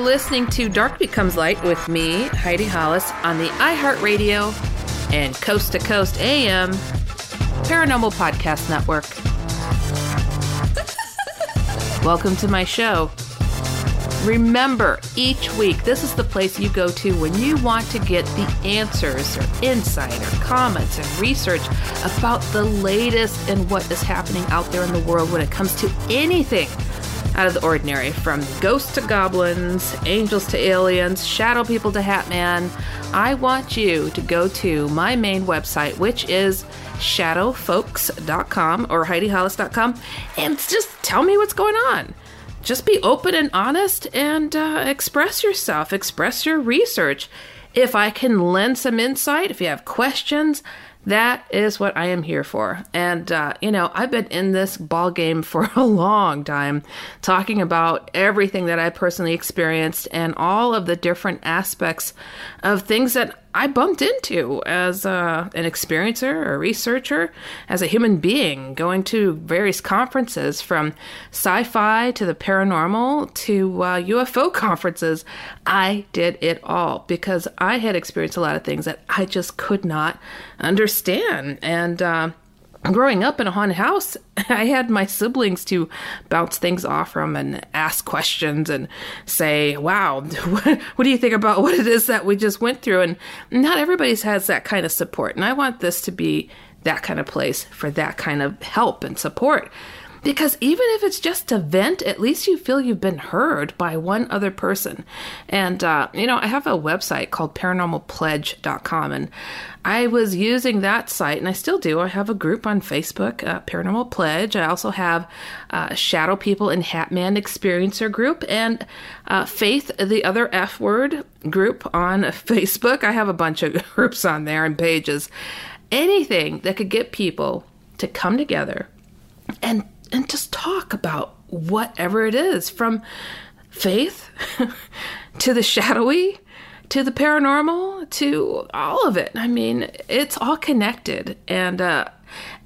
Listening to Dark Becomes Light with me, Heidi Hollis, on the iHeartRadio and Coast to Coast AM Paranormal Podcast Network. Welcome to my show. Remember, each week, this is the place you go to when you want to get the answers or insight or comments and research about the latest and what is happening out there in the world when it comes to anything out of the ordinary from ghosts to goblins, angels to aliens, shadow people to Hatman. I want you to go to my main website, which is shadowfolks.com or HeidiHollis.com, and just tell me what's going on. Just be open and honest and uh, express yourself, express your research. If I can lend some insight, if you have questions, that is what I am here for. And, uh, you know, I've been in this ball game for a long time, talking about everything that I personally experienced and all of the different aspects of things that I bumped into as an experiencer, a researcher, as a human being, going to various conferences from sci fi to the paranormal to uh, UFO conferences. I did it all because I had experienced a lot of things that I just could not understand. And, uh, growing up in a haunted house, I had my siblings to bounce things off from and ask questions and say, wow, what, what, do you think about what it is that we just went through? And not everybody's has that kind of support. And I want this to be that kind of place for that kind of help and support. Because even if it's just a vent, at least you feel you've been heard by one other person. And, uh, you know, I have a website called paranormalpledge.com, and I was using that site, and I still do. I have a group on Facebook, uh, Paranormal Pledge. I also have uh, Shadow People and Hatman Experiencer group, and uh, Faith, the other F word group on Facebook. I have a bunch of groups on there and pages. Anything that could get people to come together and and just talk about whatever it is from faith to the shadowy to the paranormal to all of it. I mean, it's all connected. And uh,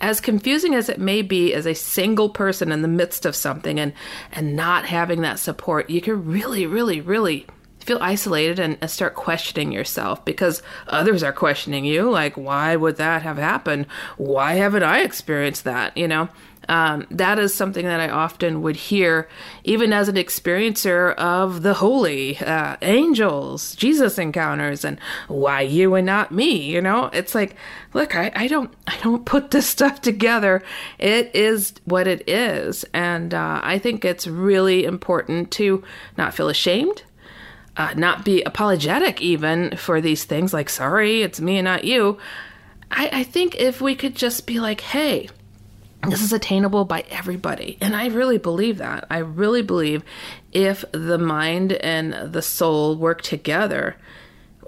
as confusing as it may be as a single person in the midst of something and, and not having that support, you can really, really, really feel isolated and, and start questioning yourself because others are questioning you. Like, why would that have happened? Why haven't I experienced that? You know? Um, that is something that I often would hear, even as an experiencer of the holy, uh, angels, Jesus encounters, and why you and not me. You know, it's like, look, I, I don't, I don't put this stuff together. It is what it is, and uh, I think it's really important to not feel ashamed. Uh, not be apologetic even for these things like sorry it's me and not you I, I think if we could just be like hey this is attainable by everybody. And I really believe that. I really believe if the mind and the soul work together,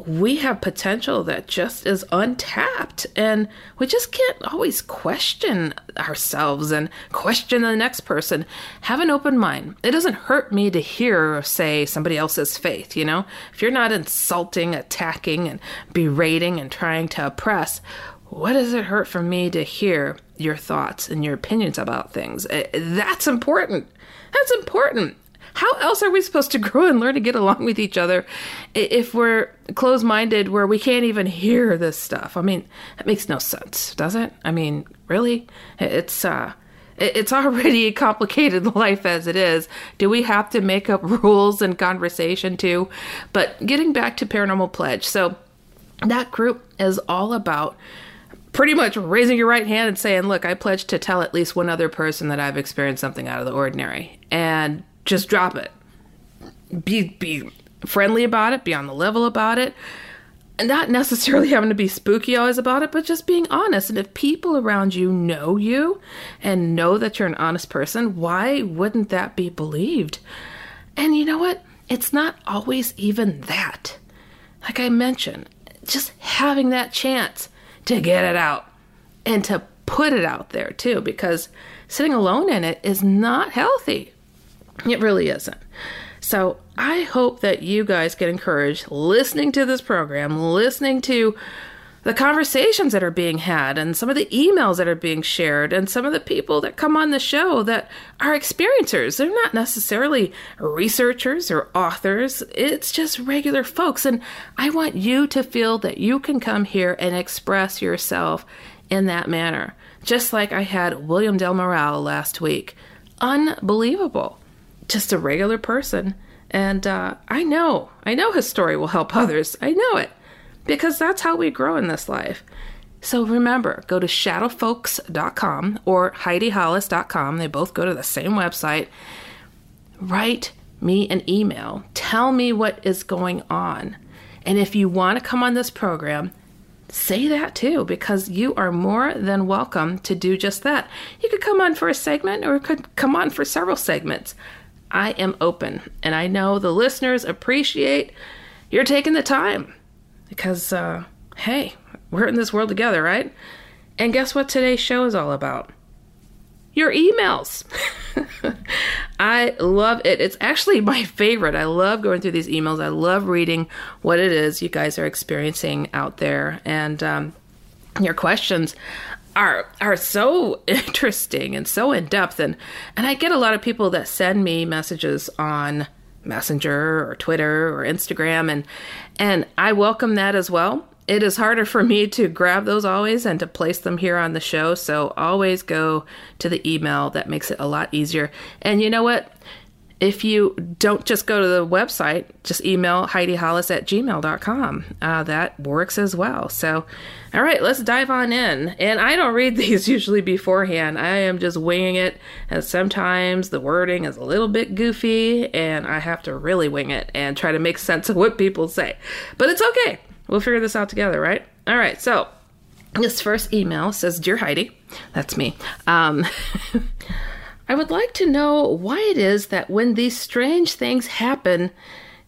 we have potential that just is untapped. And we just can't always question ourselves and question the next person. Have an open mind. It doesn't hurt me to hear say somebody else's faith, you know? If you're not insulting, attacking, and berating and trying to oppress, what does it hurt for me to hear your thoughts and your opinions about things? Eh, that's important. That's important. How else are we supposed to grow and learn to get along with each other if we're closed minded where we can't even hear this stuff? I mean, that makes no sense, does it? I mean, really? It's, uh, It's already a complicated life as it is. Do we have to make up rules and conversation too? But getting back to Paranormal Pledge. So that group is all about pretty much raising your right hand and saying, Look, I pledge to tell at least one other person that I've experienced something out of the ordinary. And just drop it. Be, be friendly about it, be on the level about it not necessarily having to be spooky always about it, but just being honest. And if people around you know you and know that you're an honest person, why wouldn't that be believed? And you know what? It's not always even that. Like I mentioned, just having that chance to get it out and to put it out there too, because sitting alone in it is not healthy. It really isn't. So I hope that you guys get encouraged listening to this program, listening to the conversations that are being had and some of the emails that are being shared and some of the people that come on the show that are experiencers. They're not necessarily researchers or authors, it's just regular folks. And I want you to feel that you can come here and express yourself in that manner. Just like I had William Del Moral last week. Unbelievable just a regular person. And uh, I know, I know his story will help others. I know it because that's how we grow in this life. So remember, go to shadowfolks.com or HeidiHollis.com. They both go to the same website. Write me an email. Tell me what is going on. And if you want to come on this program, say that too, because you are more than welcome to do just that. You could come on for a segment or could come on for several segments. I am open. And I know the listeners appreciate you're taking the time because, uh, hey, we're in this world together, right? And guess what today's show is all about? Your emails. I love it. It's actually my favorite. I love going through these emails. I love reading what it is you guys are experiencing out there and um, your questions are are so interesting and so in depth and and I get a lot of people that send me messages on Messenger or Twitter or Instagram and and I welcome that as well. It is harder for me to grab those always and to place them here on the show, so always go to the email. That makes it a lot easier. And you know what? If you don't just go to the website, just email Heidi Hollis at gmail.com. Uh, that works as well. So, all right, let's dive on in. And I don't read these usually beforehand. I am just winging it. And sometimes the wording is a little bit goofy, and I have to really wing it and try to make sense of what people say. But it's okay. We'll figure this out together, right? All right, so this first email says Dear Heidi, that's me. Um, I would like to know why it is that when these strange things happen,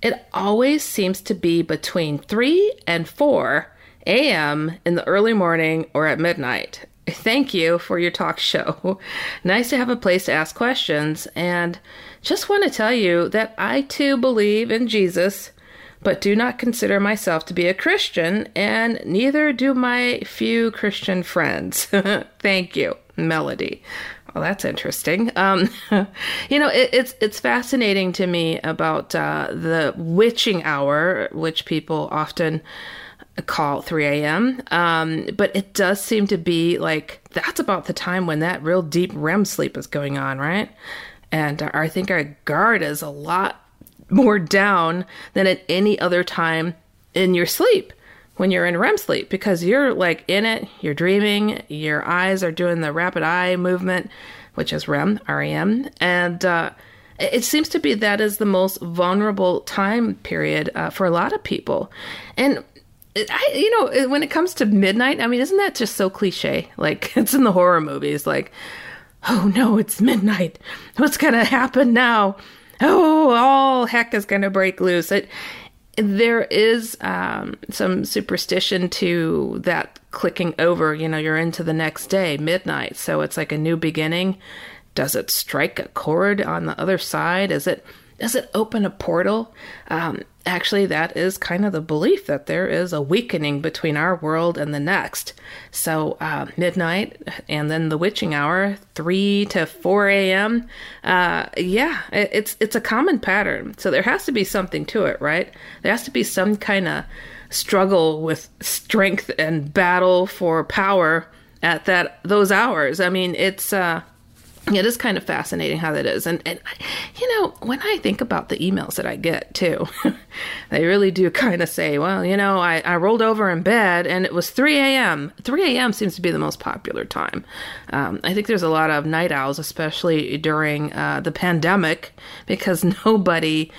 it always seems to be between 3 and 4 a.m. in the early morning or at midnight. Thank you for your talk show. nice to have a place to ask questions, and just want to tell you that I too believe in Jesus, but do not consider myself to be a Christian, and neither do my few Christian friends. Thank you, Melody. Well, that's interesting. Um, you know, it, it's it's fascinating to me about uh, the witching hour, which people often call 3 a.m. Um, but it does seem to be like that's about the time when that real deep REM sleep is going on, right? And I think our guard is a lot more down than at any other time in your sleep when you're in REM sleep because you're like in it, you're dreaming, your eyes are doing the rapid eye movement, which is REM, REM, and uh, it seems to be that is the most vulnerable time period uh, for a lot of people. And I, you know, when it comes to midnight, I mean, isn't that just so cliche? Like it's in the horror movies, like, oh no, it's midnight. What's gonna happen now? Oh, all heck is gonna break loose. It, there is um, some superstition to that clicking over. You know, you're into the next day, midnight. So it's like a new beginning. Does it strike a chord on the other side? Is it does it open a portal? Um, actually, that is kind of the belief that there is a weakening between our world and the next. So, uh, midnight and then the witching hour, 3 to 4 a.m. Uh, yeah, it, it's, it's a common pattern. So, there has to be something to it, right? There has to be some kind of struggle with strength and battle for power at that those hours. I mean, it's uh, it is kind of fascinating how that is. And, and you know, when I think about the emails that I get too, they really do kind of say, well, you know, I, I rolled over in bed and it was 3 a.m. 3 a.m. seems to be the most popular time. Um, I think there's a lot of night owls, especially during uh, the pandemic, because nobody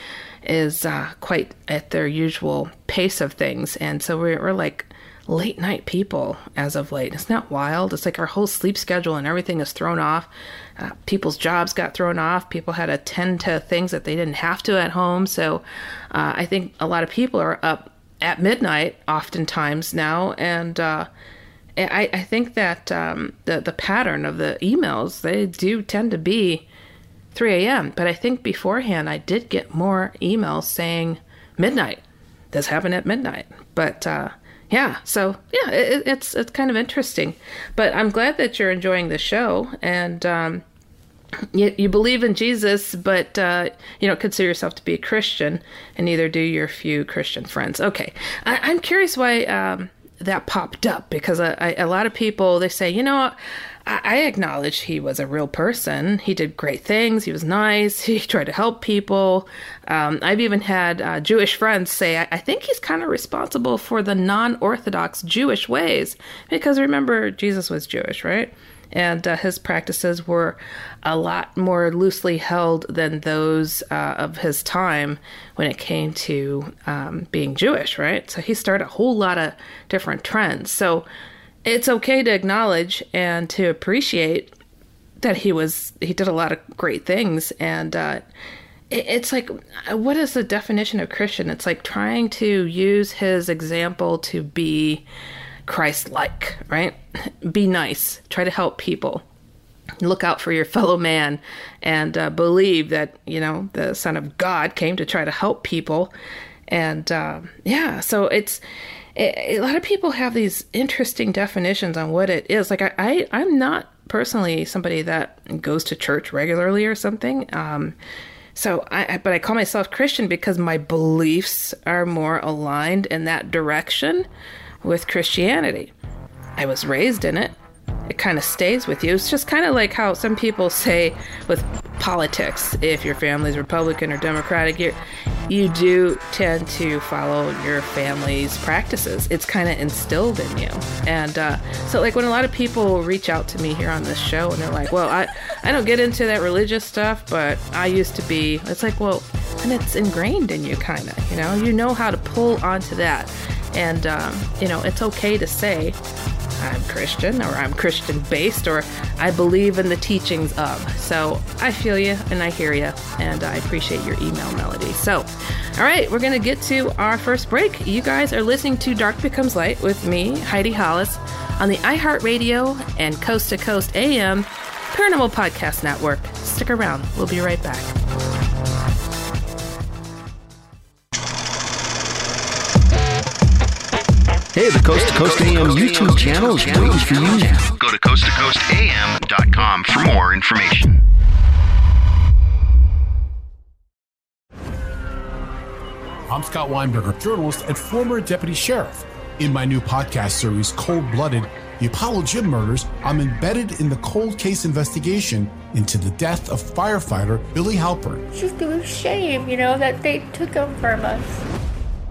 is uh, quite at their usual pace of things. And so we're, we're like, late night people as of late. Isn't that wild? It's like our whole sleep schedule and everything is thrown off. Uh, people's jobs got thrown off. People had to tend to things that they didn't have to at home. So uh, I think a lot of people are up at midnight oftentimes now. And uh, I, I, think that um, the, the pattern of the emails, they do tend to be 3 a.m. But I think beforehand I did get more emails saying midnight. This happened at midnight. But uh, yeah, so yeah, it, it's it's kind of interesting, but I'm glad that you're enjoying the show and um, you, you believe in Jesus, but uh, you don't consider yourself to be a Christian, and neither do your few Christian friends. Okay, I, am curious why um, that popped up because I, I, a lot of people they say, you know, I acknowledge he was a real person. He did great things. He was nice. He tried to help people. Um, I've even had uh, Jewish friends say, I, I think he's kind of responsible for the non Orthodox Jewish ways. Because remember, Jesus was Jewish, right? And uh, his practices were a lot more loosely held than those uh, of his time when it came to um, being Jewish, right? So he started a whole lot of different trends. So it's okay to acknowledge and to appreciate that he was he did a lot of great things and uh, it, it's like what is the definition of christian it's like trying to use his example to be christ-like right? Be nice. Try to help people. Look out for your fellow man and uh, believe that you know the son of god came to try to help people. And uh, yeah so it's a lot of people have these interesting definitions on what it is. Like I, I I'm not personally somebody that goes to church regularly or something. Um, so I, but I call myself Christian because my beliefs are more aligned in that direction with Christianity. I was raised in it. It kind of stays with you. It's just kind of like how some people say with politics, if your family's Republican or Democratic, you you do tend to follow your family's practices. It's kind of instilled in you. And uh, so, like, when a lot of people reach out to me here on this show and they're like, well, I, I don't get into that religious stuff, but I used to be, it's like, well, and it's ingrained in you, kind of, you know, you know how to pull onto that. And, um, you know, it's okay to say, I'm Christian or I'm Christian based or I believe in the teachings of. So I feel you and I hear you and I appreciate your email melody. So, all right, we're going to get to our first break. You guys are listening to Dark Becomes Light with me, Heidi Hollis, on the iHeartRadio and Coast to Coast AM Paranormal Podcast Network. Stick around, we'll be right back. Hey, the Coast to Coast AM YouTube channel is waiting for you now. Go to coasttocoastam.com for more information. I'm Scott Weinberger, journalist and former deputy sheriff. In my new podcast series, Cold Blooded The Apollo Gym Murders, I'm embedded in the cold case investigation into the death of firefighter Billy Halpern. It's just a shame, you know, that they took him from us.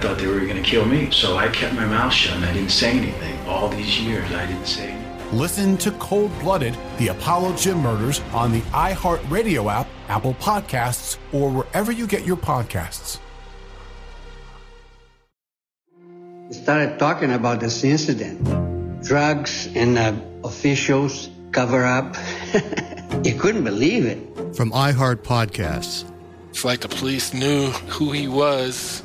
thought they were going to kill me. So I kept my mouth shut and I didn't say anything. All these years, I didn't say anything. Listen to Cold Blooded, the Apollo Gym Murders on the iHeartRadio app, Apple Podcasts, or wherever you get your podcasts. We started talking about this incident drugs and uh, officials cover up. you couldn't believe it. From iHeart Podcasts. It's like the police knew who he was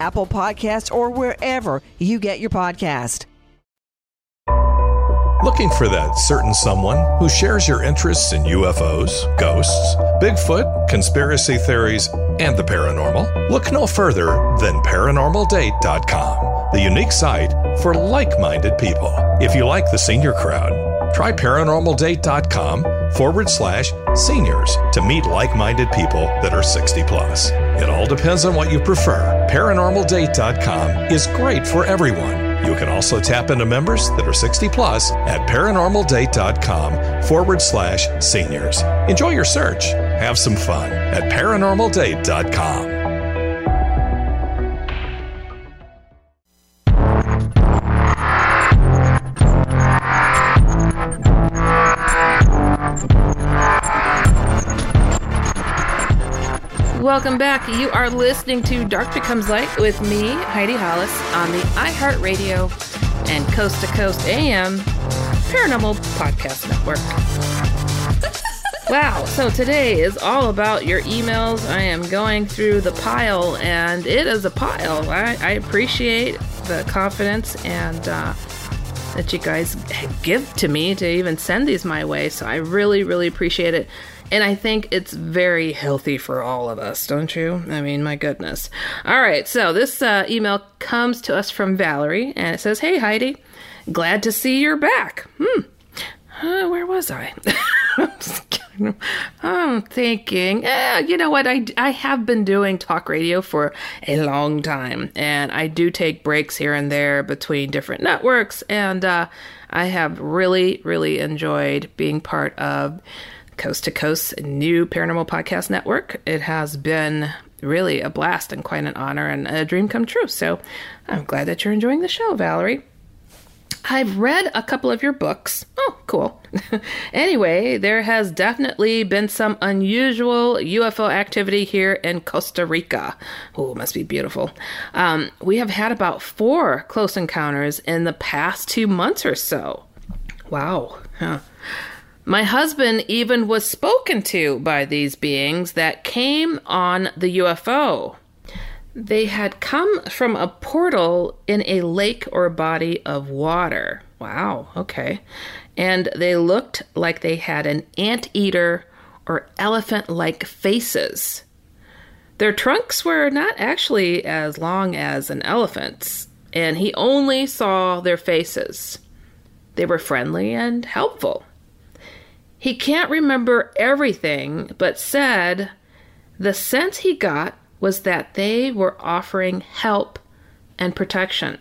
Apple Podcasts, or wherever you get your podcast. Looking for that certain someone who shares your interests in UFOs, ghosts, Bigfoot, conspiracy theories, and the paranormal? Look no further than ParanormalDate.com, the unique site for like minded people. If you like the senior crowd, try ParanormalDate.com forward slash seniors to meet like minded people that are 60 plus. It all depends on what you prefer. ParanormalDate.com is great for everyone. You can also tap into members that are 60 plus at paranormaldate.com forward slash seniors. Enjoy your search. Have some fun at paranormaldate.com. Welcome back. You are listening to Dark Becomes Light with me, Heidi Hollis, on the iHeartRadio and Coast to Coast AM Paranormal Podcast Network. wow, so today is all about your emails. I am going through the pile, and it is a pile. I, I appreciate the confidence and uh, that you guys give to me to even send these my way, so I really, really appreciate it. And I think it's very healthy for all of us, don't you? I mean, my goodness. All right, so this uh, email comes to us from Valerie, and it says, Hey, Heidi, glad to see you're back. Hmm. Uh, where was I? I'm thinking, eh, you know what? I, I have been doing talk radio for a long time, and I do take breaks here and there between different networks, and uh, I have really, really enjoyed being part of Coast to Coast new paranormal podcast network. It has been really a blast and quite an honor and a dream come true. So I'm glad that you're enjoying the show, Valerie. I've read a couple of your books. Oh, cool. anyway, there has definitely been some unusual UFO activity here in Costa Rica. Oh, must be beautiful. Um, we have had about four close encounters in the past two months or so. Wow. Huh. My husband even was spoken to by these beings that came on the UFO. They had come from a portal in a lake or body of water. Wow, okay. And they looked like they had an anteater or elephant like faces. Their trunks were not actually as long as an elephant's, and he only saw their faces. They were friendly and helpful. He can't remember everything, but said the sense he got was that they were offering help and protection.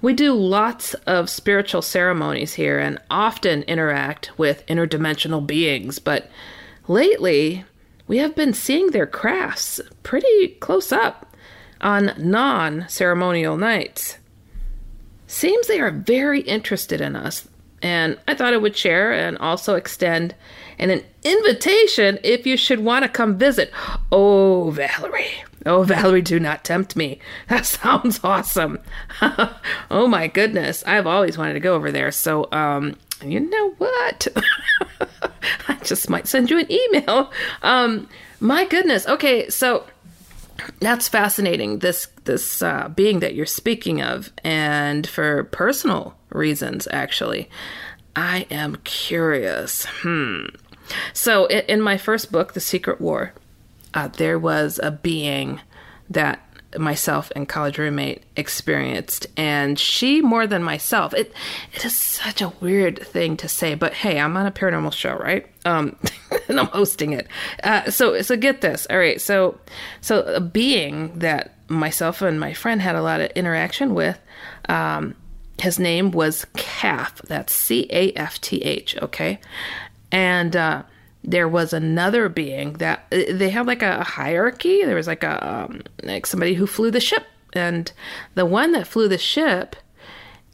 We do lots of spiritual ceremonies here and often interact with interdimensional beings, but lately we have been seeing their crafts pretty close up. on non ceremonial nights. Seems they are very interested in us, and I thought I would share and also extend an invitation if you should want to come visit. Oh, Valerie. Oh, Valerie, do not tempt me. That sounds awesome. oh my goodness. I've always wanted to go over there. So, um, you know what? I just might send you an email. Um, my goodness. Okay, so that's fascinating. This this uh, being that you're speaking of, and for personal reasons, actually, I am curious. Hmm. So, in, my first book, The Secret War, uh, there was a being that myself and college roommate experienced and she more than myself it it is such a weird thing to say but hey i'm on a paranormal show right um and i'm hosting it uh, so so get this all right so so a being that myself and my friend had a lot of interaction with um his name was Calf. That's C A F T H, okay? And uh, there was another being that uh, they had like a hierarchy. There was like a um, like somebody who flew the ship, and the one that flew the ship,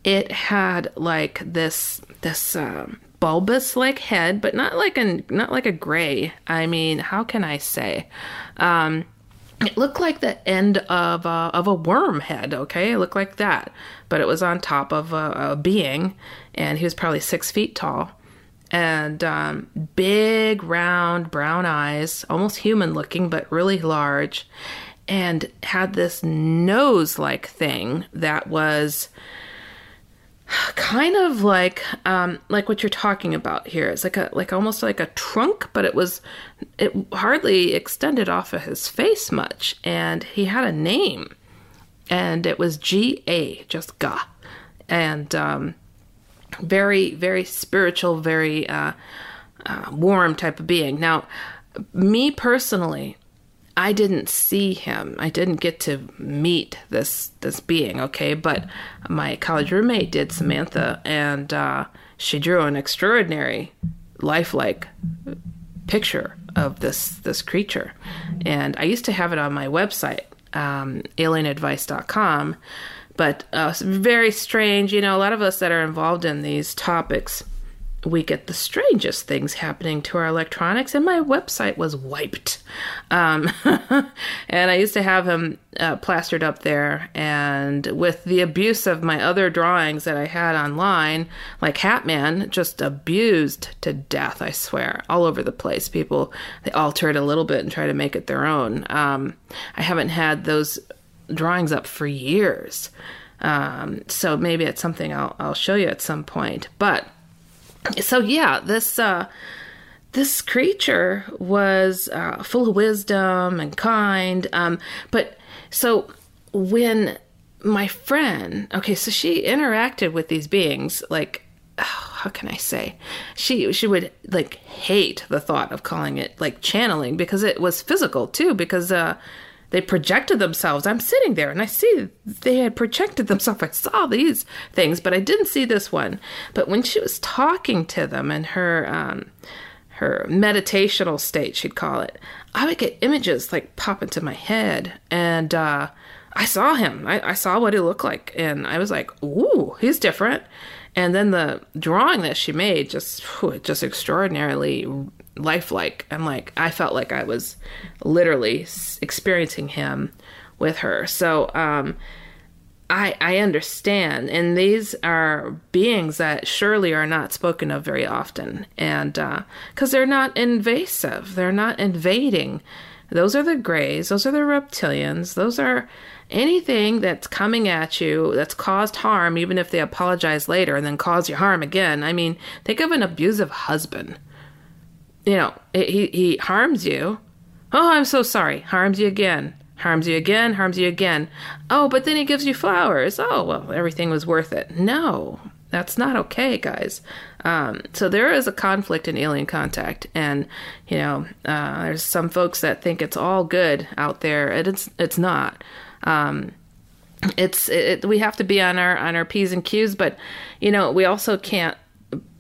it had like this this um, bulbous like head, but not like a not like a gray. I mean, how can I say? Um, it looked like the end of a, of a worm head. Okay, it looked like that, but it was on top of a, a being, and he was probably six feet tall and um, big, round, brown eyes, almost human looking, but really large, and had this nose like thing that was kind of like um, like what you're talking about here. It's like a like almost like a trunk, but it was it hardly extended off of his face much, and he had a name, and it was G A, just Ga, and um, very, very spiritual, very uh, uh, warm type of being. Now, me personally, I didn't see him. I didn't get to meet this this being. Okay, but my college roommate did, Samantha, and uh, she drew an extraordinary, lifelike picture of this this creature. And I used to have it on my website, um, alienadvice.com but uh, very strange. You know, a lot of us that are involved in these topics, we get the strangest things happening to our electronics, and my website was wiped. Um, and I used to have him uh, plastered up there, and with the abuse of my other drawings that I had online, like Hatman, just abused to death, I swear, all over the place. People, they alter it a little bit and try to make it their own. Um, I haven't had those drawings up for years. Um, so maybe it's something I'll, I'll show you at some point. But so yeah, this uh, this creature was uh, full of wisdom and kind. Um, but so when my friend, okay, so she interacted with these beings like oh, how can I say? She she would like hate the thought of calling it like channeling because it was physical too because uh they projected themselves. I'm sitting there and I see they had projected themselves. I saw these things, but I didn't see this one. But when she was talking to them in her um, her meditational state, she'd call it, I would get images like pop into my head, and uh, I saw him. I, I saw what he looked like, and I was like, "Ooh, he's different." And then the drawing that she made just whew, just extraordinarily lifelike. I'm like, I felt like I was literally experiencing him with her. So, um, I, I understand. And these are beings that surely are not spoken of very often. And because uh, they're not invasive, they're not invading. Those are the grays, those are the reptilians, those are anything that's coming at you that's caused harm, even if they apologize later and then cause you harm again. I mean, think of an abusive husband you know, he, he harms you. Oh, I'm so sorry. Harms you again. Harms you again, harms you again. Oh, but then he gives you flowers. Oh, well, everything was worth it. No, that's not okay, guys. Um, so there is a conflict in alien contact, and you know, uh, there's some folks that think it's all good out there, and it's it's not. Um, it's it, we have to be on our on our p's and q's, but you know, we also can't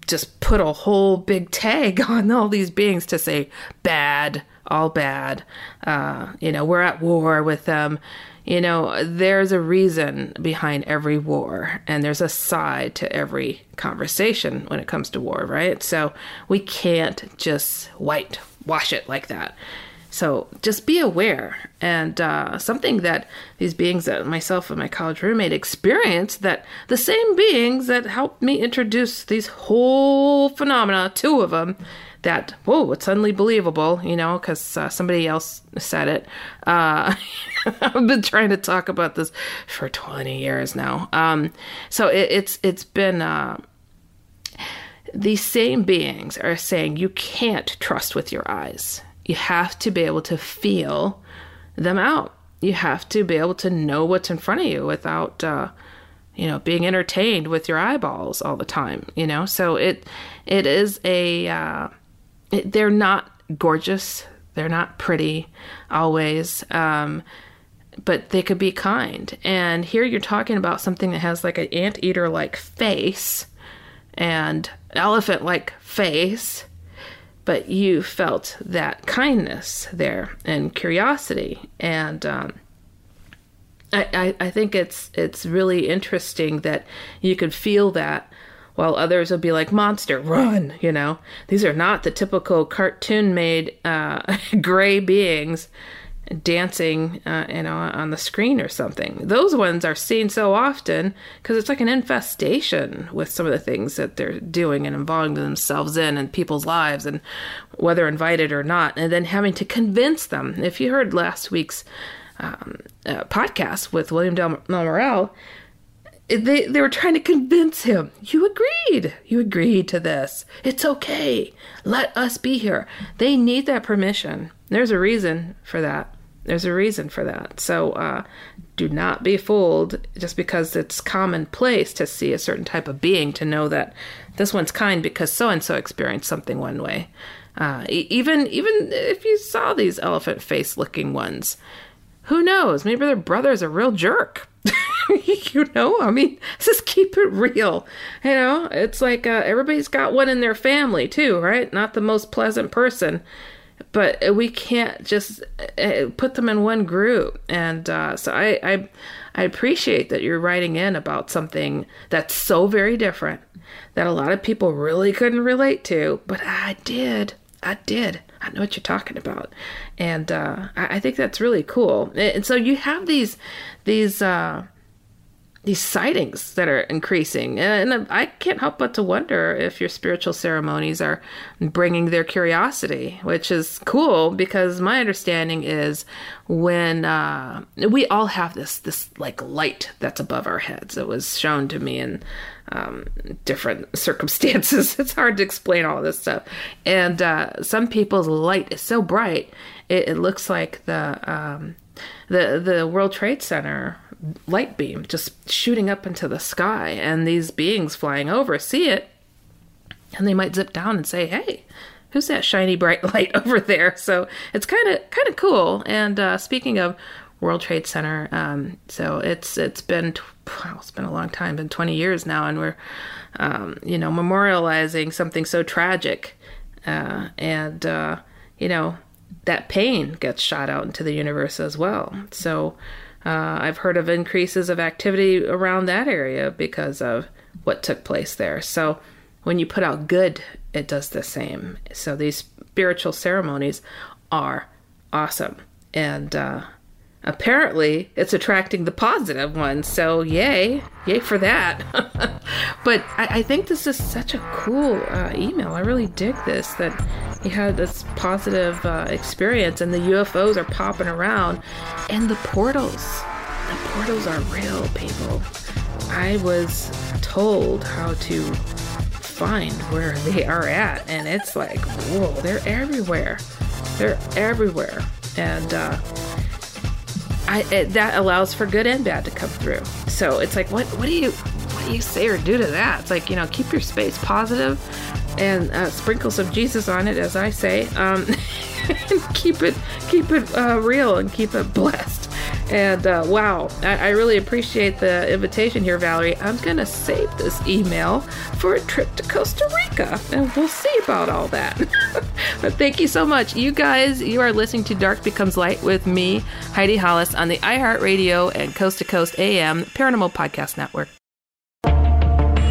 just put a whole big tag on all these beings to say bad, all bad. Uh, you know, we're at war with them. you know, there's a reason behind every war, and there's a side to every conversation when it comes to war, right? So we can't just whitewash it like that. So just be aware. And uh, something that these beings that myself and my college roommate experienced that the same beings that helped me introduce these whole phenomena, two of them, that whoa it's suddenly believable you know because uh, somebody else said it. Uh, i've been trying to talk about this for 20 years now. Um, so it, it's it's been uh, these same beings are saying you can't trust with your eyes you have to be able to feel them out. You have to be able to know what's in front of you without uh, you know being entertained with your eyeballs all the time you know? So it it is a uh, they're not gorgeous, they're not pretty always, um, but they could be kind. And here you're talking about something that has like an anteater like face and elephant like face, but you felt that kindness there and curiosity. And um, I, I, I think it's it's really interesting that you could feel that while others would be like, Monster, run, you know. These are not the typical cartoon made uh, gray beings dancing, uh, you know, on the screen or something. Those ones are seen so often because it's like an infestation with some of the things that they're doing and involving themselves in and people's lives and whether invited or not, and then having to convince them. If you heard last week's um, uh, podcast with William Del Morel, they they were trying to convince him. You agreed. You agreed to this. It's okay. Let us be here. They need that permission. There's a reason for that. There's a reason for that. So uh, do not be fooled just because it's commonplace to see a certain type of being to know that this one's kind because so and so experienced something one way. Uh, even even if you saw these elephant face looking ones, who knows? Maybe their brother is a real jerk. you know, I mean, just keep it real. You know, it's like uh, everybody's got one in their family too, right? Not the most pleasant person, but we can't just uh, put them in one group. And uh, so I, I, I appreciate that you're writing in about something that's so very different that a lot of people really couldn't relate to, but I did. I did. I know what you're talking about, and uh, I, I, think that's really cool. And so you have these these uh, these sightings that are increasing, and I can't help but to wonder if your spiritual ceremonies are bringing their curiosity, which is cool because my understanding is when uh, we all have this this like light that's above our heads. It was shown to me in um, different circumstances. it's hard to explain all this stuff. And uh, some people's light is so bright, it, it looks like the um, the the World Trade Center light beam just shooting up into the sky, and these beings flying over see it, and they might zip down and say, "Hey." Who's that shiny bright light over there? So it's kind of kind of cool. And uh, speaking of World Trade Center. Um, so it's it's been wow, it's been a long time, been 20 years now, and we're um, you know memorializing something so tragic, uh, and uh, you know that pain gets shot out into the universe as well. So uh, I've heard of increases of activity around that area because of what took place there. So when you put out good, it does the same. So these spiritual ceremonies are awesome, and uh, apparently it's attracting the positive ones. So yay, yay for that. but I, I, think this is such a cool uh, email. I really dig this that he had this positive uh, experience, and the UFOs are popping around, and the portals. The portals are real, people. I was told how to find where they are at, and it's like, whoa, they're everywhere. They're everywhere. And uh, I, it, that allows for good and bad to come through. So it's like, what what do you what do you say or do to that? It's like you know, keep your space positive and uh, sprinkle some Jesus on it, as I say, um, keep it keep it uh, real and keep it blessed. And uh, wow, I, I really appreciate the invitation here, Valerie. I'm to save this email for a trip to Costa Rica, and we'll see about all that. but thank you so much. You guys, you are listening to Dark Becomes Light with me, Heidi Hollis, on the iHeartRadio and Coast to Coast AM Paranormal Podcast Network.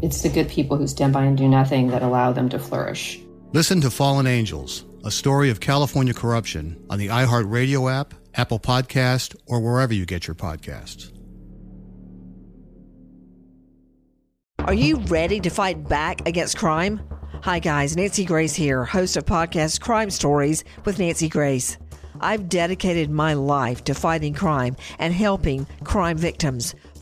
It's the good people who stand by and do nothing that allow them to flourish. Listen to Fallen Angels, a story of California corruption on the iHeartRadio app, Apple Podcast, or wherever you get your podcasts. Are you ready to fight back against crime? Hi, guys. Nancy Grace here, host of podcast Crime Stories with Nancy Grace. I've dedicated my life to fighting crime and helping crime victims.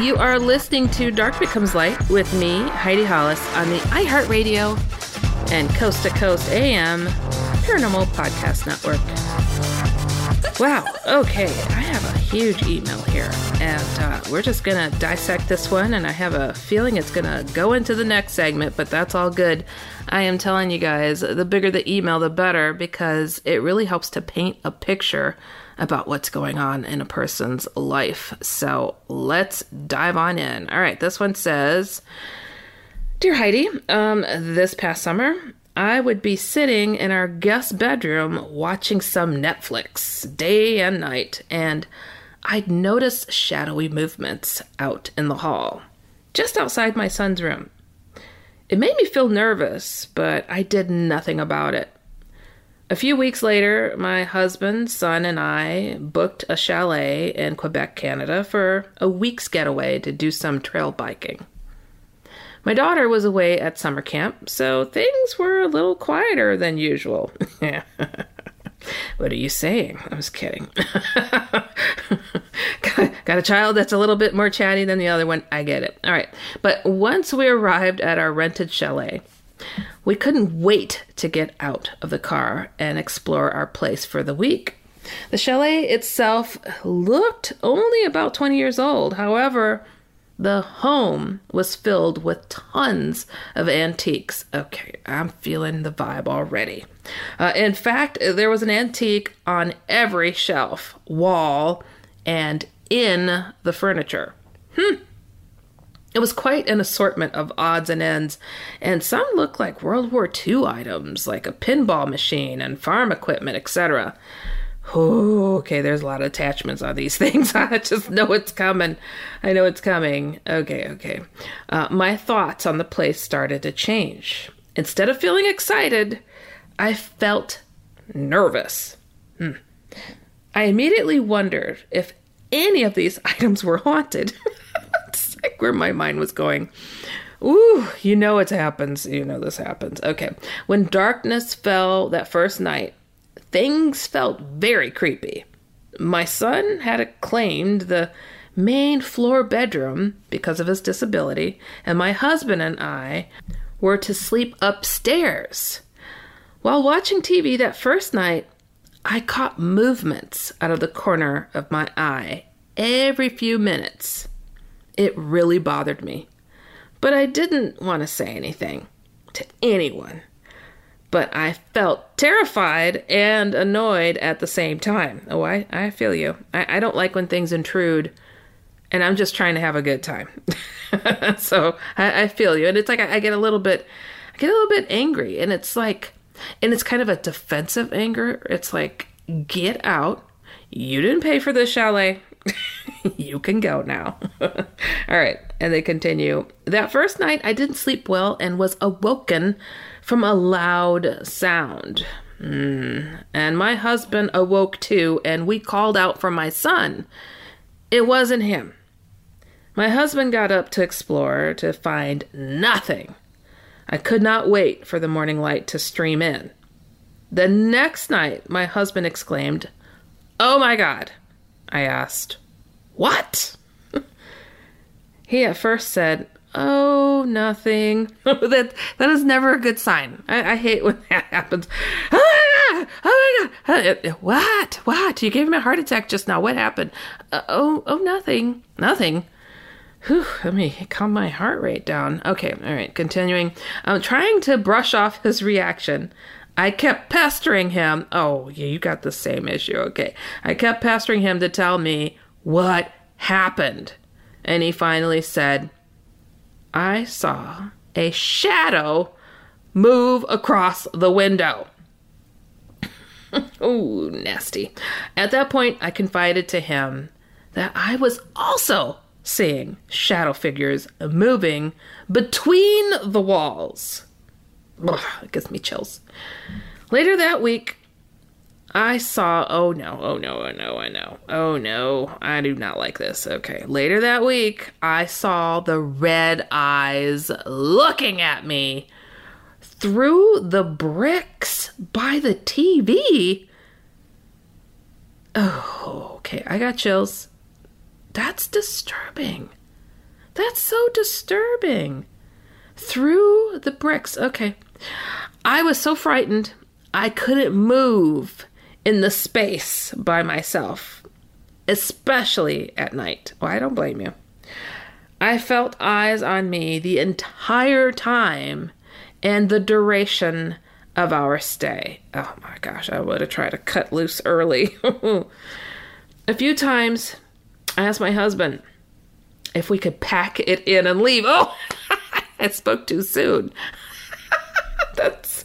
You are listening to Dark Becomes Light with me, Heidi Hollis, on the iHeartRadio and Coast to Coast AM Paranormal Podcast Network. Wow. Okay. I have a huge email here, and uh, we're just gonna dissect this one. And I have a feeling it's gonna go into the next segment, but that's all good. I am telling you guys, the bigger the email, the better, because it really helps to paint a picture about what's going on in a person's life. So let's dive on in. All right. This one says. Dear Heidi, um, this past summer, I would be sitting in our guest bedroom watching some Netflix day and night, and I'd notice shadowy movements out in the hall, just outside my son's room. It made me feel nervous, but I did nothing about it. A few weeks later, my husband, son, and I booked a chalet in Quebec, Canada for a week's getaway to do some trail biking. My daughter was away at summer camp, so things were a little quieter than usual. what are you saying? I was kidding. got, got a child that's a little bit more chatty than the other one. I get it. All right. But once we arrived at our rented chalet, we couldn't wait to get out of the car and explore our place for the week. The chalet itself looked only about 20 years old. However, the home was filled with tons of antiques. Okay, I'm feeling the vibe already. Uh, in fact, there was an antique on every shelf, wall, and in the furniture. Hmm. It was quite an assortment of odds and ends, and some looked like World War II items, like a pinball machine and farm equipment, etc. Oh, okay, there's a lot of attachments on these things. I just know it's coming. I know it's coming. Okay, okay. Uh, my thoughts on the place started to change. Instead of feeling excited, I felt nervous. Hmm. I immediately wondered if any of these items were haunted. Like where my mind was going. Ooh, you know it happens. You know this happens. Okay. When darkness fell that first night, things felt very creepy. My son had claimed the main floor bedroom because of his disability, and my husband and I were to sleep upstairs. While watching TV that first night, I caught movements out of the corner of my eye every few minutes. It really bothered me, but I didn't want to say anything to anyone but I felt terrified and annoyed at the same time. Oh, I, I feel you. I, I don't like when things intrude and I'm just trying to have a good time. so I, I, feel you. And it's like I, I, get a little bit, I get a little bit angry. And it's like, and it's kind of a defensive anger. It's like, get out. You didn't pay for this chalet. you can go now. All right. And they continue. That first night, I didn't sleep well and was awoken from a loud sound. Mm. And my husband awoke too, and we called out for my son. It wasn't him. My husband got up to explore to find nothing. I could not wait for the morning light to stream in. The next night, my husband exclaimed, Oh my God! I asked, What? he at first said, Oh, nothing. that that is never a good sign. I, I hate when that happens. Ah! Oh my god! What? What? You gave me a heart attack just now. What happened? Uh, oh, oh, nothing. Nothing. Whew, let me calm my heart rate down. Okay, all right, continuing. I'm trying to brush off his reaction. I kept pestering him. Oh, yeah, you got the same issue. Okay. I kept pestering him to tell me what happened. And he finally said, I saw a shadow move across the window. oh, nasty. At that point, I confided to him that I was also seeing shadow figures moving between the walls. Ugh, it gives me chills. Later that week, I saw, oh no, oh no, oh no, oh no, oh no, I do not like this. Okay. Later that week, I saw the red eyes looking at me through the bricks by the TV. Oh, okay. I got chills. That's disturbing. That's so disturbing. Through the bricks. Okay. I was so frightened, I couldn't move in the space by myself, especially at night. Well, I don't blame you. I felt eyes on me the entire time and the duration of our stay. Oh my gosh, I would have tried to cut loose early. A few times I asked my husband if we could pack it in and leave. Oh, I spoke too soon. That's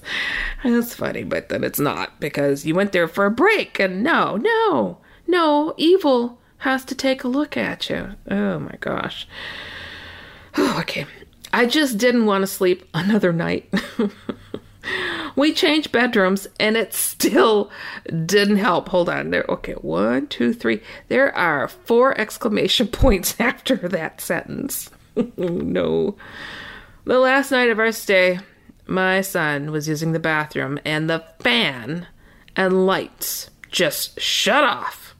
that's funny, but then it's not because you went there for a break and no, no, no, evil has to take a look at you. Oh my gosh. Oh, okay. I just didn't want to sleep another night. we changed bedrooms and it still didn't help. Hold on there. Okay, one, two, three. There are four exclamation points after that sentence. Oh, no. The last night of our stay, my son was using the bathroom and the fan and lights just shut off.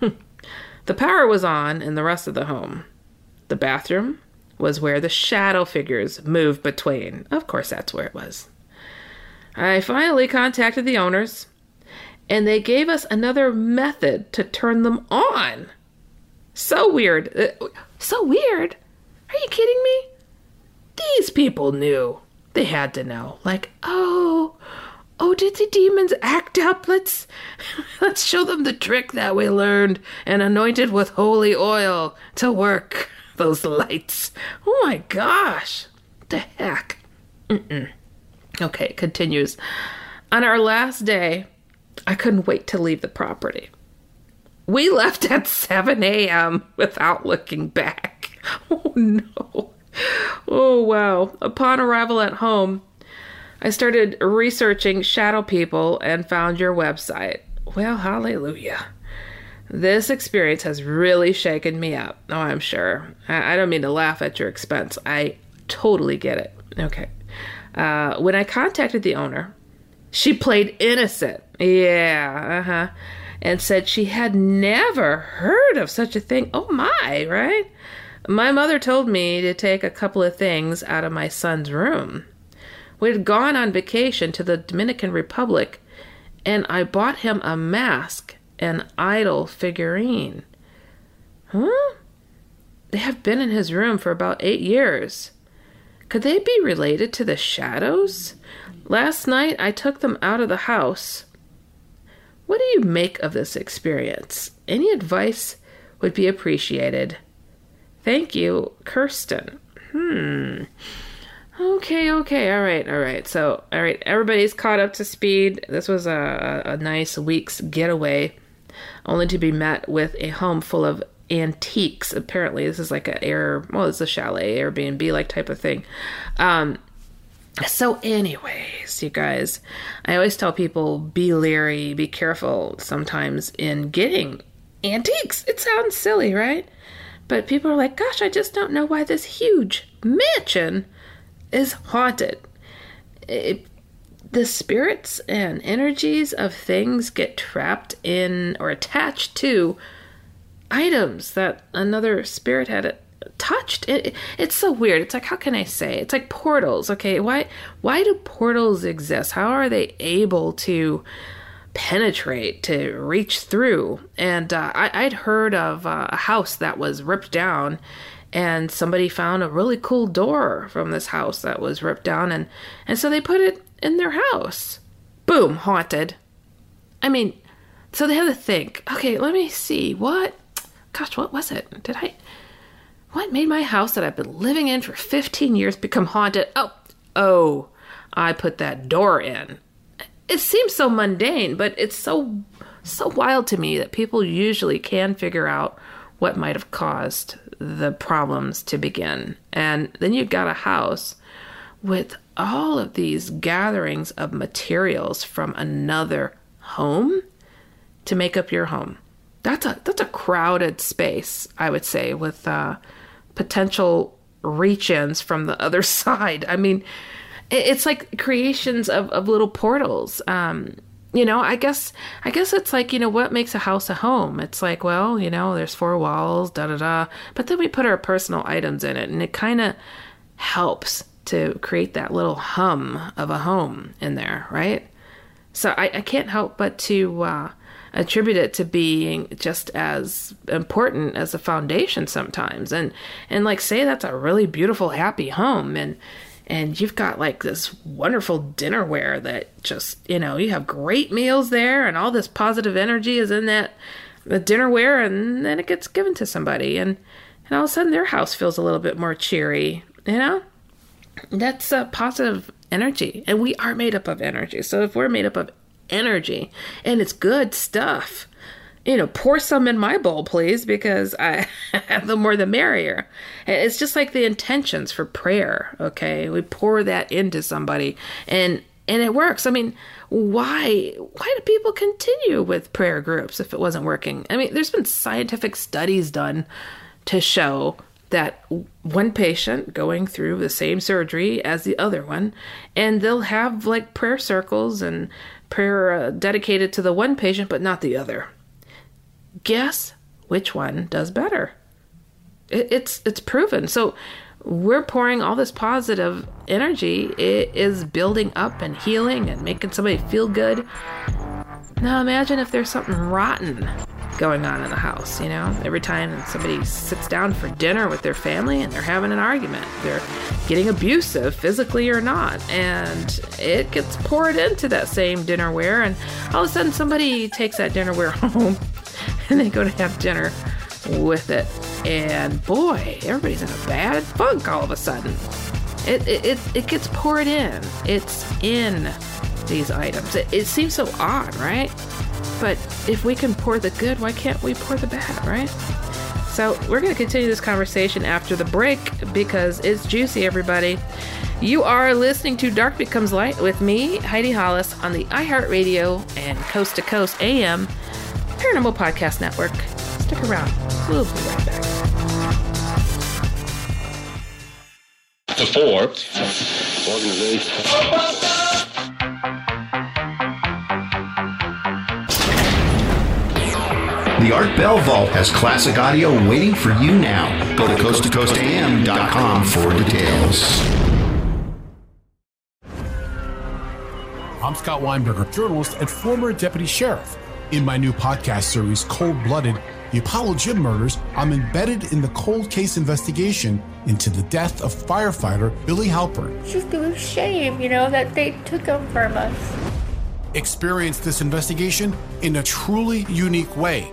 the power was on in the rest of the home. The bathroom was where the shadow figures moved between. Of course, that's where it was. I finally contacted the owners, and they gave us another method to turn them on. So weird. Uh, so weird. Are you kidding me? These people knew. They had to know. Like, oh, oh, did the demons act up? Let's let's show them the trick that we learned and anointed with holy oil to work those lights. Oh my gosh. What the heck? Mm-mm. Okay, it continues. On our last day, I couldn't wait to leave the property. We left at 7 a.m. without looking back. Oh no. Oh wow. Upon arrival at home, I started researching shadow people and found your website. Well, hallelujah. This experience has really shaken me up. Oh, I'm sure. I, I don't mean to laugh at your expense. I totally get it. Okay. Uh, when I contacted the owner, she played innocent. Yeah, uh huh. And said she had never heard of such a thing. Oh my, right? My mother told me to take a couple of things out of my son's room. We had gone on vacation to the Dominican Republic, and I bought him a mask and idol figurine. Huh? They have been in his room for about eight years. Could they be related to the shadows? Last night I took them out of the house. What do you make of this experience? Any advice would be appreciated. Thank you, Kirsten. Hmm. Okay, okay, all right, all right. So, all right, everybody's caught up to speed. This was a, a, nice week's getaway, only to be met with a home full of antiques. Apparently, this is like a air, well, it's a chalet, Airbnb like type of thing. Um, so, anyways, you guys, I always tell people be leery, be careful sometimes in getting antiques. It sounds silly, right? But people are like, gosh, I just don't know why this huge mansion is haunted. It, the spirits and energies of things get trapped in or attached to items that another spirit had touched. It, it's so weird. It's like how can I say? It's like portals. Okay, why why do portals exist? How are they able to penetrate to reach through? And uh, I, would heard of uh, a house that was ripped down. And somebody found a really cool door from this house that was ripped down, and, and so they put it in their house. Boom, haunted. I mean, so they had to think, okay, let me see, what gosh, what was it? Did I? What made my house that I've been living in for 15 years become haunted? Oh, oh, I put that door in. It seems so mundane, but it's so so wild to me that people usually can figure out what might have caused the problems to begin. And then you've got a house with all of these gatherings of materials from another home to make up your home that's a that's a crowded space, I would say, with uh, potential reach-ins from the other side. I mean, it's like creations of, of little portals. Um, you know, I guess I guess it's like you know what makes a house a home. It's like well, you know, there's four walls, da da da, but then we put our personal items in it, and it kind of helps to create that little hum of a home in there, right? So I, I can't help but to uh, attribute it to being just as important as a foundation sometimes, and and like say that's a really beautiful, happy home, and and you've got like this wonderful dinnerware that just you know you have great meals there, and all this positive energy is in that the dinnerware, and then it gets given to somebody, and and all of a sudden their house feels a little bit more cheery, you know. That's a positive energy, and we are made up of energy. So if we're made up of energy and it's good stuff, you know, pour some in my bowl, please, because I the more the merrier. It's just like the intentions for prayer. Okay, we pour that into somebody, and and it works. I mean, why why do people continue with prayer groups if it wasn't working? I mean, there's been scientific studies done to show that one patient going through the same surgery as the other one, and they'll have like prayer circles and prayer uh, dedicated to the one patient but not the other. Guess which one does better? It, it's it's proven. So we're pouring all this positive energy. It is building up and healing and making somebody feel good. Now imagine if there's something rotten going on in the house, you know? Every time somebody sits down for dinner with their family and they're having an argument, they're getting abusive, physically or not, and it gets poured into that same dinnerware, and all of a sudden somebody takes that dinnerware home and they go to have dinner with it. And boy, everybody's in a bad funk all of a sudden. It, it, it, it gets poured in. It's in these items. It, it seems so odd, right? But if we can pour the good, why can't we pour the bad, right? So we're going to continue this conversation after the break because it's juicy, everybody. You are listening to Dark Becomes Light with me, Heidi Hollis, on the iHeartRadio and Coast to Coast AM Paranormal Podcast Network. Stick around. We'll be right back. The four The Art Bell Vault has classic audio waiting for you now. Go to coasttocoastam.com for details. I'm Scott Weinberger, journalist and former deputy sheriff. In my new podcast series, Cold Blooded The Apollo Gym Murders, I'm embedded in the cold case investigation into the death of firefighter Billy Halpern. It's just a shame, you know, that they took him from us. Experience this investigation in a truly unique way,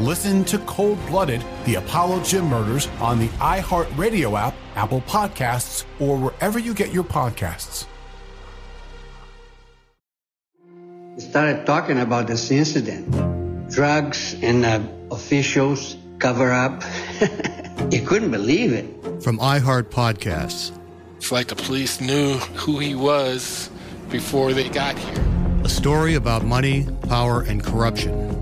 Listen to Cold Blooded The Apollo Gym Murders on the iHeartRadio app, Apple Podcasts, or wherever you get your podcasts. We started talking about this incident. Drugs and uh, officials cover up. you couldn't believe it. From iHeart Podcasts. It's like the police knew who he was before they got here. A story about money, power, and corruption.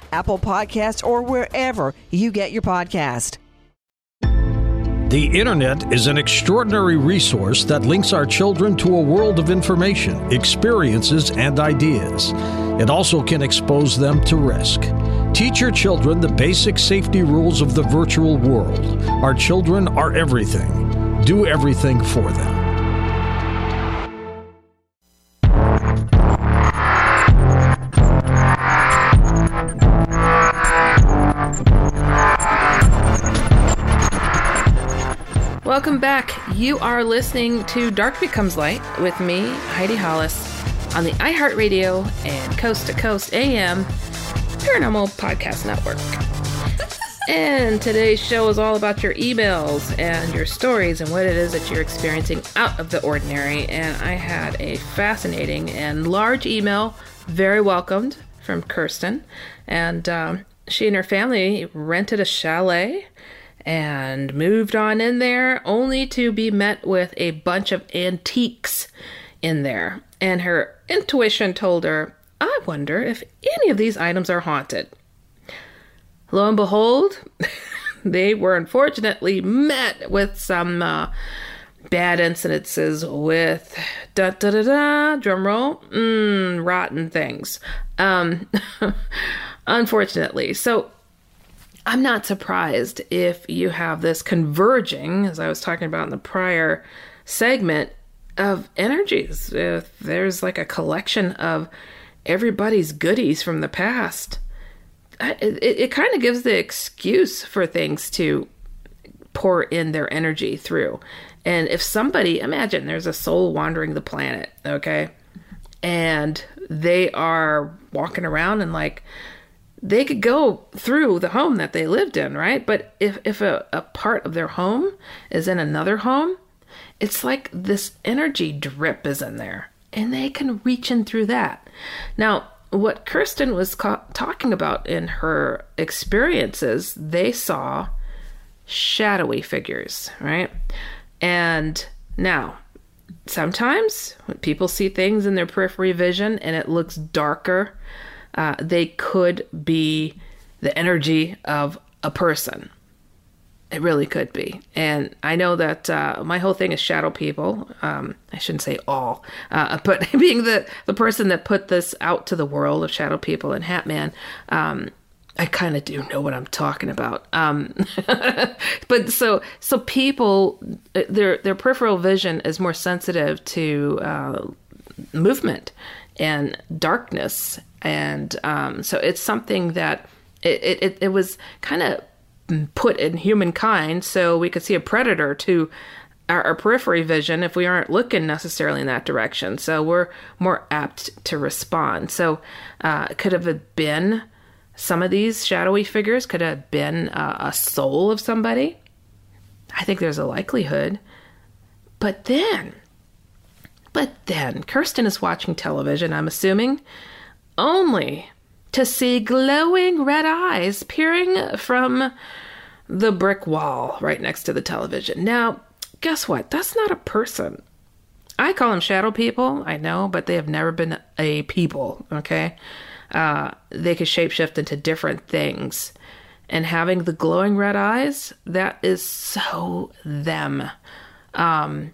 Apple Podcasts, or wherever you get your podcast. The internet is an extraordinary resource that links our children to a world of information, experiences, and ideas. It also can expose them to risk. Teach your children the basic safety rules of the virtual world. Our children are everything. Do everything for them. Welcome back. You are listening to Dark Becomes Light with me, Heidi Hollis, on the iHeartRadio and Coast to Coast AM Paranormal Podcast Network. And today's show is all about your emails and your stories and what it is that you're experiencing out of the ordinary. And I had a fascinating and large email, very welcomed, from Kirsten. And um, she and her family rented a chalet and moved on in there only to be met with a bunch of antiques in there. And her intuition told her, I wonder if any of these items are haunted. Lo and behold, they were unfortunately met with some uh, bad incidences with da da da da drum roll mm, rotten things. Um, unfortunately, so I'm not surprised if you have this converging, as I was talking about in the prior segment, of energies. If there's like a collection of everybody's goodies from the past, it, it, it kind of gives the excuse for things to pour in their energy through. And if somebody, imagine there's a soul wandering the planet, okay? And they are walking around and like, they could go through the home that they lived in, right? But if, if a, a part of their home is in another home, it's like this energy drip is in there and they can reach in through that. Now, what Kirsten was ca- talking about in her experiences, they saw shadowy figures, right? And now, sometimes when people see things in their periphery vision and it looks darker, uh, they could be the energy of a person. It really could be. And I know that uh, my whole thing is shadow people. Um, I shouldn't say all, uh, but being the, the person that put this out to the world of shadow people and Hatman, um, I kind of do know what I'm talking about. Um, but so so people, their their peripheral vision is more sensitive to uh, movement and darkness, and um, so it's something that it it, it was kind of put in humankind so we could see a predator to our, our, periphery vision if we aren't looking necessarily in that direction. So we're more apt to respond. So uh, could have been some of these shadowy figures could have been uh, a soul of somebody. I think there's a likelihood. But then, but then, Kirsten is watching television, I'm assuming, only to see glowing red eyes peering from the brick wall right next to the television. Now, guess what? That's not a person. I call them shadow people, I know, but they have never been a people, okay? Uh, they can shapeshift into different things. And having the glowing red eyes, that is so them. Um,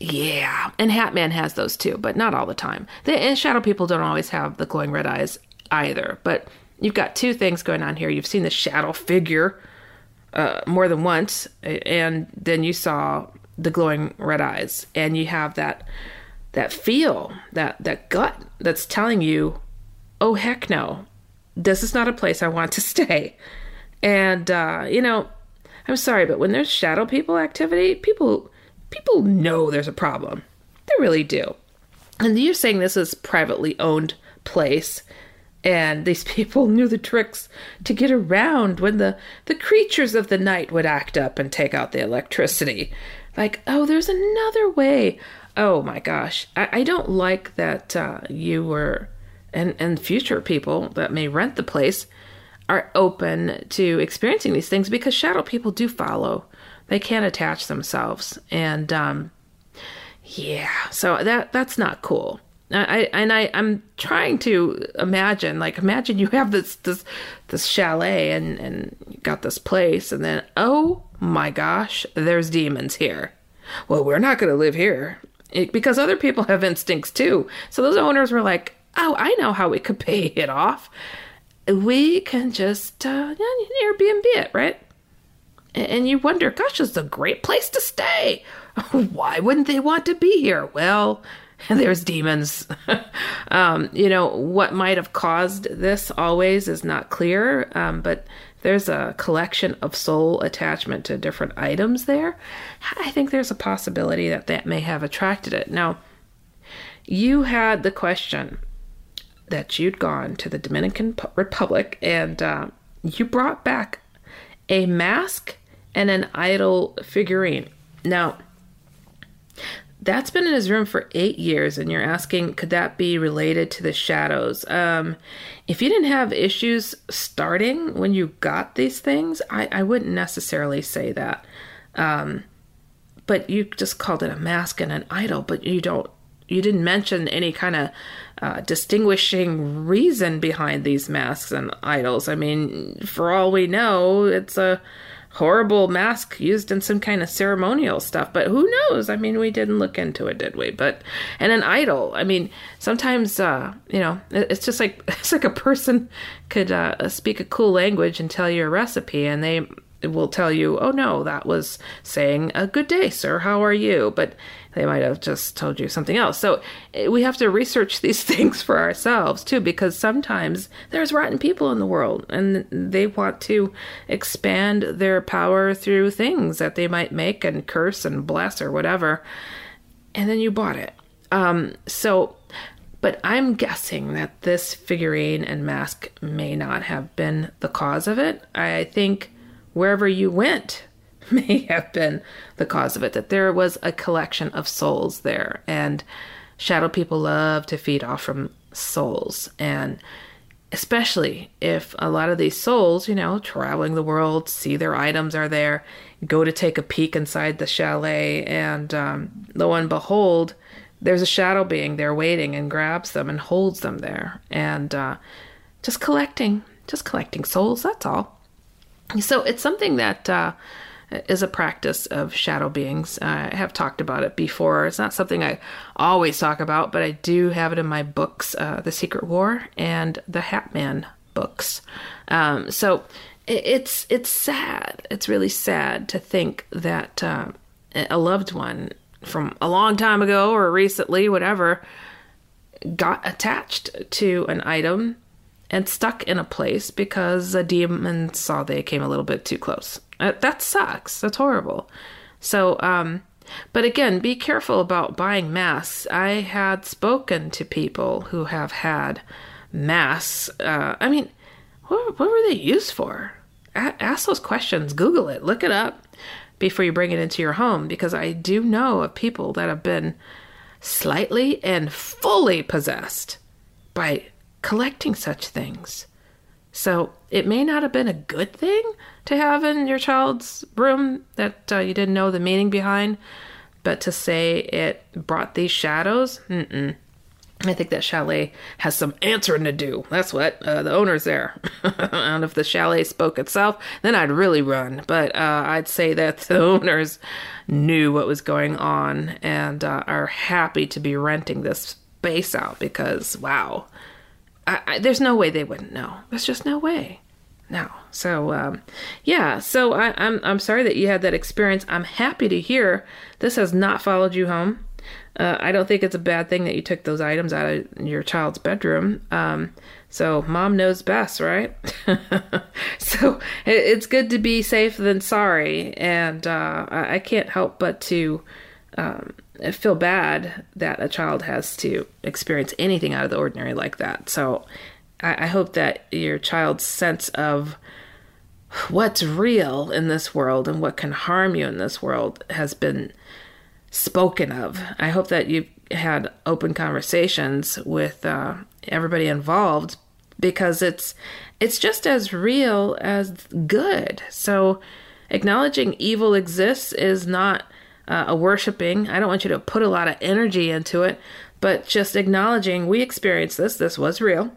yeah, and Hatman has those too, but not all the time. The, and shadow people don't always have the glowing red eyes either. But you've got two things going on here. You've seen the shadow figure uh, more than once, and then you saw the glowing red eyes, and you have that that feel, that that gut that's telling you, "Oh heck no, this is not a place I want to stay." And uh, you know, I'm sorry, but when there's shadow people activity, people people know there's a problem. They really do. And you're saying this is privately owned place and these people knew the tricks to get around when the, the creatures of the night would act up and take out the electricity. Like, oh, there's another way. Oh my gosh. I, I don't like that uh, you were, and, and future people that may rent the place are open to experiencing these things because shadow people do follow. They can't attach themselves. And, um, yeah, so that that's not cool. I and I I'm trying to imagine like imagine you have this this this chalet and and got this place and then oh my gosh there's demons here. Well, we're not going to live here it, because other people have instincts too. So those owners were like, "Oh, I know how we could pay it off. We can just uh, Airbnb it, right?" And you wonder, gosh, is a great place to stay. Why wouldn't they want to be here? Well, there's demons. um, you know, what might have caused this always is not clear, um, but there's a collection of soul attachment to different items there. I think there's a possibility that that may have attracted it. Now, you had the question that you'd gone to the Dominican Republic and uh, you brought back a mask and an idol figurine. Now, that's been in his room for eight years, and you're asking, could that be related to the shadows? Um, if you didn't have issues starting when you got these things, I, I wouldn't necessarily say that. Um, but you just called it a mask and an idol, but you don't, you didn't mention any kind of uh, distinguishing reason behind these masks and idols. I mean, for all we know, it's a horrible mask used in some kind of ceremonial stuff. But who knows? I mean, we didn't look into it, did we? But and an idol. I mean, sometimes uh, you know, it's just like it's like a person could uh, speak a cool language and tell you a recipe, and they will tell you, "Oh no, that was saying a good day, sir. How are you?" But they might have just told you something else. So eh, we have to research these things for ourselves too, because sometimes there's rotten people in the world and they want to expand their power through things that they might make and curse and bless or whatever. And then you bought it. Um, so, but I'm guessing that this figurine and mask may not have been the cause of it. I think wherever you went, may have been the cause of it, that there was a collection of souls there. And shadow people love to feed off from souls. And especially if a lot of these souls, you know, traveling the world, see their items are there, go to take a peek inside the chalet, and um, lo and behold, there's a shadow being there waiting and grabs them and holds them there. And uh, just collecting, just collecting souls, that's all. So it's something that. Uh, is a practice of shadow beings. I have talked about it before. It's not something I always talk about, but I do have it in my books, uh, The Secret War and the Hatman books. Um, so it's it's sad. It's really sad to think that uh, a loved one from a long time ago or recently, whatever, got attached to an item and stuck in a place because a demon saw they came a little bit too close. Uh, that sucks. That's horrible. So, um, but again, be careful about buying masks. I had spoken to people who have had masks. Uh, I mean, what, what were they used for? A- ask those questions. Google it. Look it up before you bring it into your home because I do know of people that have been slightly and fully possessed by collecting such things. So it may not have been a good thing to have in your child's room that uh, you didn't know the meaning behind, but to say it brought these shadows, mm-mm. I think that chalet has some answering to do. That's what uh, the owner's there. and if the chalet spoke itself, then I'd really run. But uh, I'd say that the owners knew what was going on and uh, are happy to be renting this space out because, wow, I, I, there's no way they wouldn't know. There's just no way. No. So um, yeah. So I, I'm I'm sorry that you had that experience. I'm happy to hear this has not followed you home. uh, I don't think it's a bad thing that you took those items out of your child's bedroom. Um, so mom knows best, right? so it, it's good to be safe than sorry, and uh, I, I, can't help but to um, feel bad that a child has to experience anything out of the ordinary like that. So I, I hope that your child's sense of what's real in this world and what can harm you in this world has been spoken of. I hope that you've had open conversations with uh, everybody involved because it's it's just as real as good. So acknowledging evil exists is not uh, a worshiping. I don't want you to put a lot of energy into it, but just acknowledging we experienced this. This was real.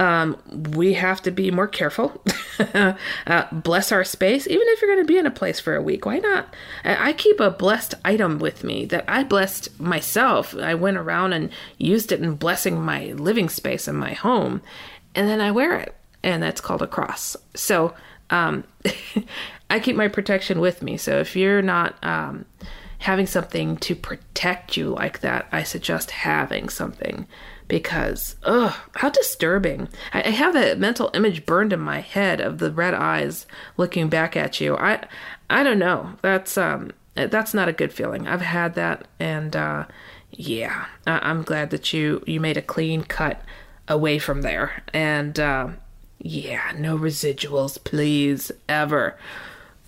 Um, we have to be more careful. uh, bless our space, even if you're going to be in a place for a week. Why not? I keep a blessed item with me that I blessed myself. I went around and used it in blessing my living space and my home, and then I wear it, and that's called a cross. So um, I keep my protection with me. So if you're not um, having something to protect you like that, I suggest having something because ugh, how disturbing. I, I have a mental image burned in my head of the red eyes looking back at you. I I don't know. That's um that's not a good feeling. I've had that and uh yeah, I, am glad that you you made a clean cut away from there. And uh yeah, no residuals, please, ever.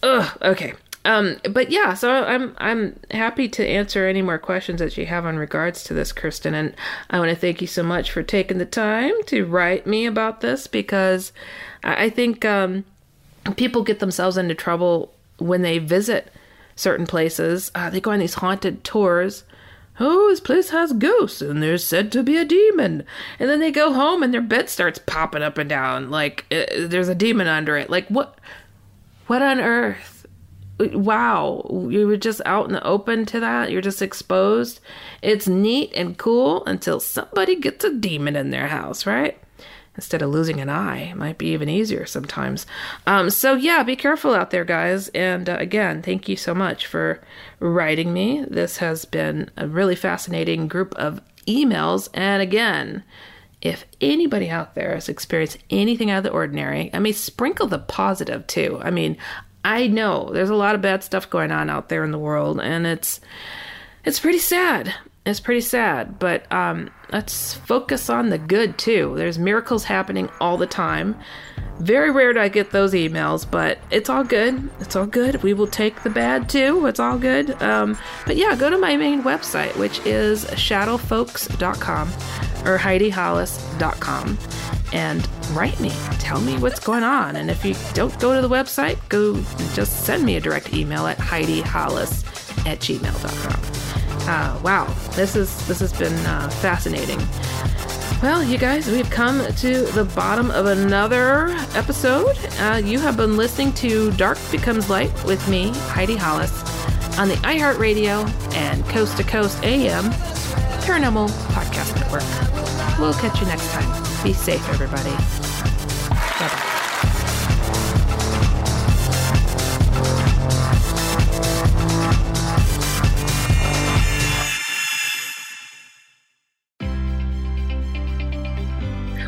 Ugh, okay. Um, but yeah, so I'm I'm happy to answer any more questions that you have in regards to this, Kristen. And I want to thank you so much for taking the time to write me about this because I think um, people get themselves into trouble when they visit certain places. Uh, they go on these haunted tours. Oh, this place has ghosts, and there's said to be a demon. And then they go home, and their bed starts popping up and down, like uh, there's a demon under it. Like what? What on earth? wow, you were just out in the open to that. You're just exposed. It's neat and cool until somebody gets a demon in their house, right? Instead of losing an eye, it might be even easier sometimes. Um, so yeah, be careful out there, guys. And uh, again, thank you so much for writing me. This has been a really fascinating group of emails. And again, if anybody out there has experienced anything out of the ordinary, I mean, sprinkle the positive too. I mean, I know there's a lot of bad stuff going on out there in the world, and it's it's pretty sad. It's pretty sad, but um, let's focus on the good too. There's miracles happening all the time. Very rare do I get those emails, but it's all good. It's all good. We will take the bad too. It's all good. Um, but yeah, go to my main website, which is shadowfolks.com or HeidiHollis.com and write me. Tell me what's going on. And if you don't go to the website, go just send me a direct email at HeidiHollis at gmail.com. Uh, wow, this is this has been uh, fascinating. Well, you guys, we've come to the bottom of another episode. Uh, you have been listening to Dark Becomes Light with me, Heidi Hollis, on the iHeartRadio and Coast to Coast AM Paranormal Podcast Network. We'll catch you next time. Be safe, everybody. Bye bye.